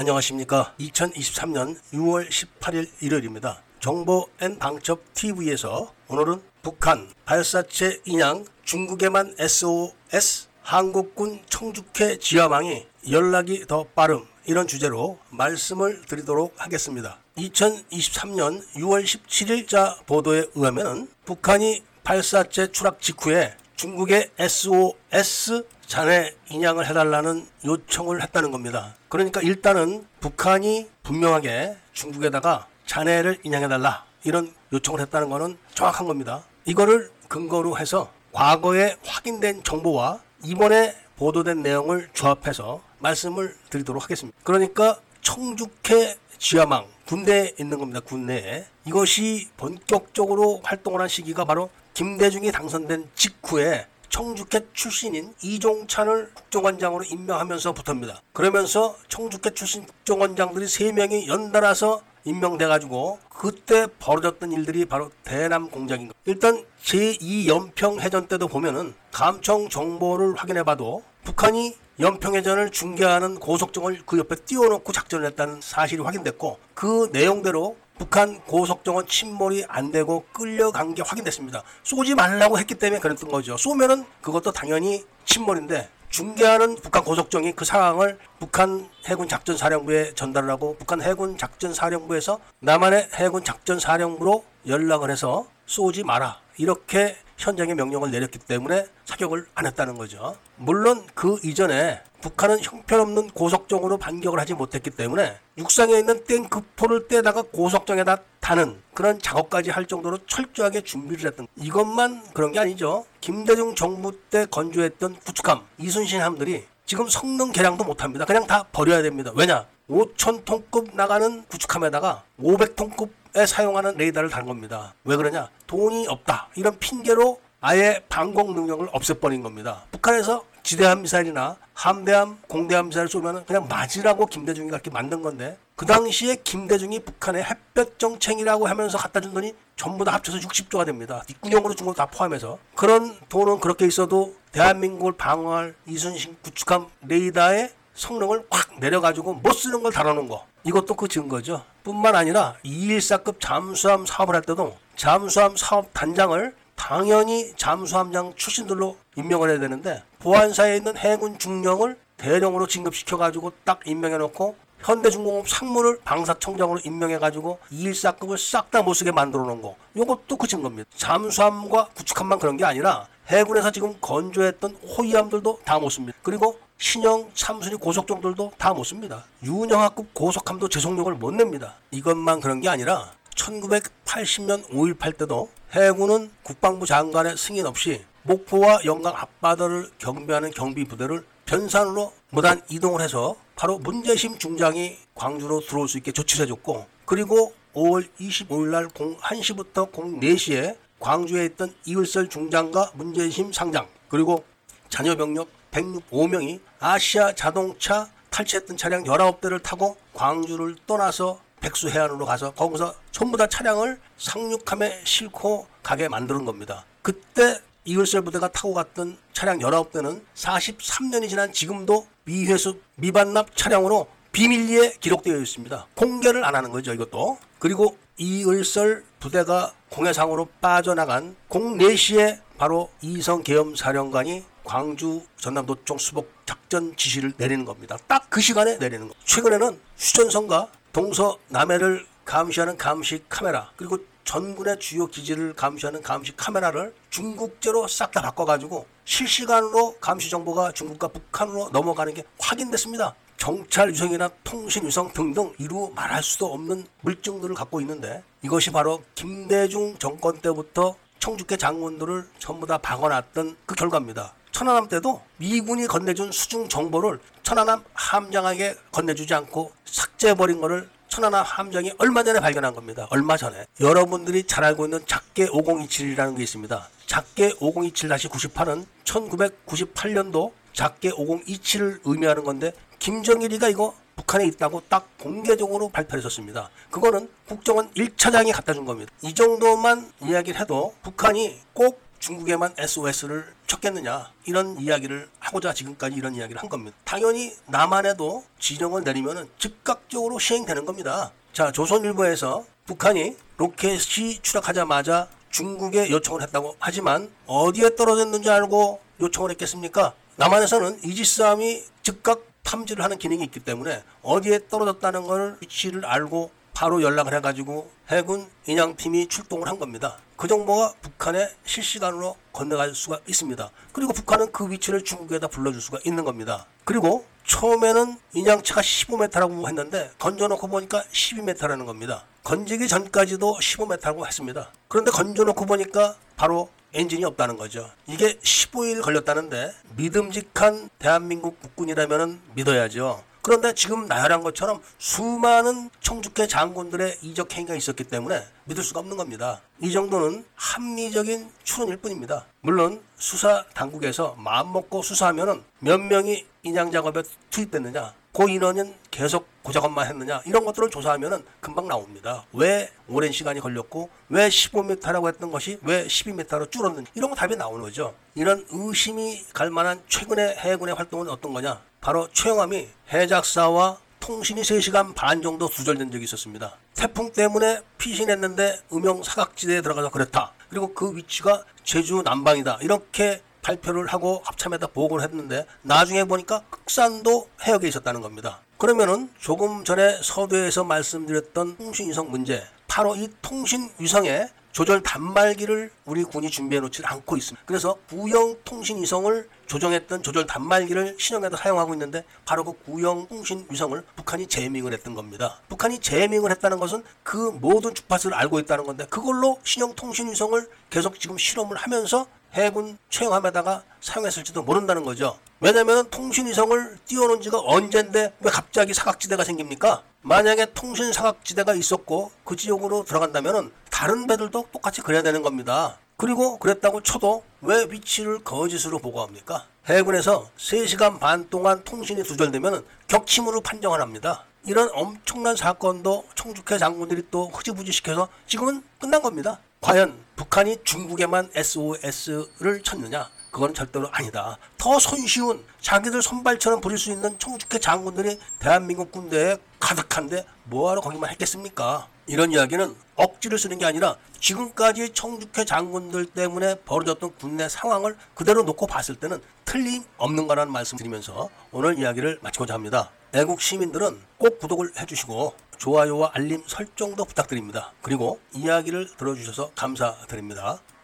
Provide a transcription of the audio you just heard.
안녕하십니까. 2023년 6월 18일 일요일입니다. 정보 N 방첩 TV에서 오늘은 북한 발사체 인양 중국에만 SOS 한국군 청주회 지하망이 연락이 더 빠름 이런 주제로 말씀을 드리도록 하겠습니다. 2023년 6월 17일자 보도에 의하면 북한이 발사체 추락 직후에 중국의 SOS 잔해 인양을 해달라는 요청을 했다는 겁니다. 그러니까 일단은 북한이 분명하게 중국에다가 잔해를 인양해달라 이런 요청을 했다는 것은 정확한 겁니다. 이거를 근거로 해서 과거에 확인된 정보와 이번에 보도된 내용을 조합해서 말씀을 드리도록 하겠습니다. 그러니까 청주회 지하망 군대에 있는 겁니다. 군내에 이것이 본격적으로 활동을 한 시기가 바로 김대중이 당선된 직후에 청주회 출신인 이종찬을 국정원장으로 임명하면서부터입니다. 그러면서 청주회 출신 국정원장들이 3명이 연달아서 임명돼가지고 그때 벌어졌던 일들이 바로 대남 공작인 것. 일단 제2연평 해전 때도 보면은 감청 정보를 확인해봐도 북한이 연평해전을 중계하는 고속정을 그 옆에 띄워놓고 작전을 했다는 사실이 확인됐고 그 내용대로 북한 고속정은 침몰이 안 되고 끌려간 게 확인됐습니다. 쏘지 말라고 했기 때문에 그랬던 거죠. 쏘면은 그것도 당연히 침몰인데 중계하는 북한 고속정이 그 상황을 북한 해군 작전 사령부에 전달을 하고 북한 해군 작전 사령부에서 남한의 해군 작전 사령부로 연락을 해서 쏘지 마라. 이렇게 현장에 명령을 내렸기 때문에 사격을 안 했다는 거죠. 물론 그 이전에 북한은 형편없는 고속정으로 반격을 하지 못했기 때문에 육상에 있는 땡크포를 떼다가 고속정에다 다는 그런 작업까지 할 정도로 철저하게 준비를 했던 이것만 그런 게 아니죠. 김대중 정부 때 건조했던 구축함, 이순신 함들이 지금 성능 개량도 못합니다. 그냥 다 버려야 됩니다. 왜냐? 5천 톤급 나가는 구축함에다가 500톤급에 사용하는 레이더를 단 겁니다. 왜 그러냐? 돈이 없다. 이런 핑계로 아예 방공 능력을 없애버린 겁니다. 북한에서 지대함 미사일이나 함대함, 공대함 미사일 쏘면 그냥 맞으라고 김대중이 그렇게 만든 건데 그 당시에 김대중이 북한의 햇볕 정책이라고 하면서 갖다 준 돈이 전부 다 합쳐서 60조가 됩니다. 뒷구녕으로 준 거 다 포함해서 그런 돈은 그렇게 있어도 대한민국을 방어할 이순신 구축함 레이더의 성능을 확 내려가지고 못 쓰는 걸 다뤄놓은 거. 이것도 그 증거죠. 뿐만 아니라 214급 잠수함 사업을 할 때도 잠수함 사업 단장을 당연히 잠수함장 출신들로 임명을 해야 되는데 보안사에 있는 해군 중령을 대령으로 진급시켜가지고 딱 임명해놓고 현대중공업 상무를 방사청장으로 임명해가지고 214급을 싹 다 못쓰게 만들어 놓은 거. 요것도 그 증거입니다. 잠수함과 구축함만 그런 게 아니라 해군에서 지금 건조했던 호위함들도 다 못 씁니다. 그리고 신형 참순이 고속정들도 다 못 씁니다. 윤영하급 고속함도 제속력을 못 냅니다. 이것만 그런 게 아니라 1980년 5.18 때도 해군은 국방부 장관의 승인 없이 목포와 영광 앞바다를 경비하는 경비 부대를 변산으로 무단 이동을 해서 바로 문재심 중장이 광주로 들어올 수 있게 조치를 해줬고 그리고 5월 25일 날 01시부터 04시에 광주에 있던 이을설 중장과 문재심 상장 그리고 자녀 병력 105명이 아시아 자동차 탈취했던 차량 19대를 타고 광주를 떠나서 백수 해안으로 가서 거기서 전부 다 차량을 상륙함에 싣고 가게 만드는 겁니다. 그때 이글셀 부대가 타고 갔던 차량 19대는 43년이 지난 지금도 미회수 미반납 차량으로 비밀리에 기록되어 있습니다. 공개를 안 하는 거죠, 이것도. 그리고 이을설 부대가 공해상으로 빠져나간 04시에 바로 이성 계엄 사령관이 광주 전남도청 수복 작전 지시를 내리는 겁니다. 딱 그 시간에 내리는 거. 최근에는 휴전선과 동서 남해를 감시하는 감시 카메라 그리고 전군의 주요 기지를 감시하는 감시 카메라를 중국제로 싹 다 바꿔가지고 실시간으로 감시 정보가 중국과 북한으로 넘어가는 게 확인됐습니다. 정찰 유성이나 통신 유성 등등 이루 말할 수도 없는 물증들을 갖고 있는데 이것이 바로 김대중 정권 때부터 청주계 장군들을 전부 다 박아놨던 그 결과입니다. 천안함 때도 미군이 건네준 수중 정보를 천안함 함장에게 건네주지 않고 삭제해버린 것을 천안함 함장이 얼마 전에 발견한 겁니다. 얼마 전에. 여러분들이 잘 알고 있는 작게 5027이라는 게 있습니다. 작게 5027-98은 1998년도 작게 5027을 의미하는 건데 김정일이가 이거 북한에 있다고 딱 공개적으로 발표를 했었습니다. 그거는 국정원 1차장이 갖다 준 겁니다. 이 정도만 이야기를 해도 북한이 꼭 중국에만 SOS를 쳤겠느냐 이런 이야기를 하고자 지금까지 이런 이야기를 한 겁니다. 당연히 남한에도 지령을 내리면 즉각적으로 시행되는 겁니다. 자 조선일보에서 북한이 로켓이 추락하자마자 중국에 요청을 했다고 하지만 어디에 떨어졌는지 알고 요청을 했겠습니까? 남한에서는 이지스함이 즉각 탐지를 하는 기능이 있기 때문에 어디에 떨어졌다는 걸 위치를 알고 바로 연락을 해가지고 해군 인양팀이 출동을 한 겁니다. 그 정보가 북한에 실시간으로 건너갈 수가 있습니다. 그리고 북한은 그 위치를 중국에다 불러줄 수가 있는 겁니다. 그리고 처음에는 인양차가 15m라고 했는데 건져놓고 보니까 12m라는 겁니다. 건지기 전까지도 15m라고 했습니다. 그런데 건져놓고 보니까 바로 엔진이 없다는 거죠. 이게 15일 걸렸다는데 믿음직한 대한민국 국군이라면 믿어야죠. 그런데 지금 나열한 것처럼 수많은 청주계 장군들의 이적 행위가 있었기 때문에 믿을 수가 없는 겁니다. 이 정도는 합리적인 추론일 뿐입니다. 물론 수사 당국에서 마음먹고 수사하면은 몇 명이 인양 작업에 투입됐느냐, 그 인원은 계속 그 작업만 했느냐 이런 것들을 조사하면은 금방 나옵니다. 왜 오랜 시간이 걸렸고 왜 15m라고 했던 것이 왜 12m로 줄었는지 이런 거 답이 나오는 거죠. 이런 의심이 갈 만한 최근의 해군의 활동은 어떤 거냐? 바로 최영함이 해작사와 통신이 3시간 반 정도 두절된 적이 있었습니다. 태풍 때문에 피신했는데 음영 사각지대에 들어가서 그랬다. 그리고 그 위치가 제주 남방이다. 이렇게 발표를 하고 합참에다 보고를 했는데 나중에 보니까 극산도 해역에 있었다는 겁니다. 그러면은 조금 전에 서두에서 말씀드렸던 통신 위성 문제 바로 이 통신 위성에 조절 단말기를 우리 군이 준비해 놓지 않고 있습니다. 그래서 구형 통신 위성을 조정했던 조절 단말기를 신형에다 사용하고 있는데 바로 그 구형 통신 위성을 북한이 재밍을 했던 겁니다. 북한이 재밍을 했다는 것은 그 모든 주파수를 알고 있다는 건데 그걸로 신형 통신 위성을 계속 지금 실험을 하면서 해군 최영함에다가 사용했을지도 모른다는 거죠. 왜냐하면 통신위성을 띄워놓은 지가 언젠데 왜 갑자기 사각지대가 생깁니까? 만약에 통신 사각지대가 있었고 그 지역으로 들어간다면 다른 배들도 똑같이 그래야 되는 겁니다. 그리고 그랬다고 쳐도 왜 위치를 거짓으로 보고합니까? 해군에서 3시간 반 동안 통신이 두절되면 격침으로 판정을 합니다. 이런 엄청난 사건도 청주회 장군들이 또 흐지부지 시켜서 지금은 끝난 겁니다. 과연 북한이 중국에만 SOS를 쳤느냐? 그건 절대로 아니다. 더 손쉬운 자기들 손발처럼 부릴 수 있는 청주회 장군들이 대한민국 군대에 가득한데 뭐하러 거기만 했겠습니까? 이런 이야기는 억지를 쓰는 게 아니라 지금까지 청주회 장군들 때문에 벌어졌던 군내 상황을 그대로 놓고 봤을 때는 틀림없는 거라는 말씀 드리면서 오늘 이야기를 마치고자 합니다. 애국 시민들은 꼭 구독을 해주시고 좋아요와 알림 설정도 부탁드립니다. 그리고 이야기를 들어주셔서 감사드립니다.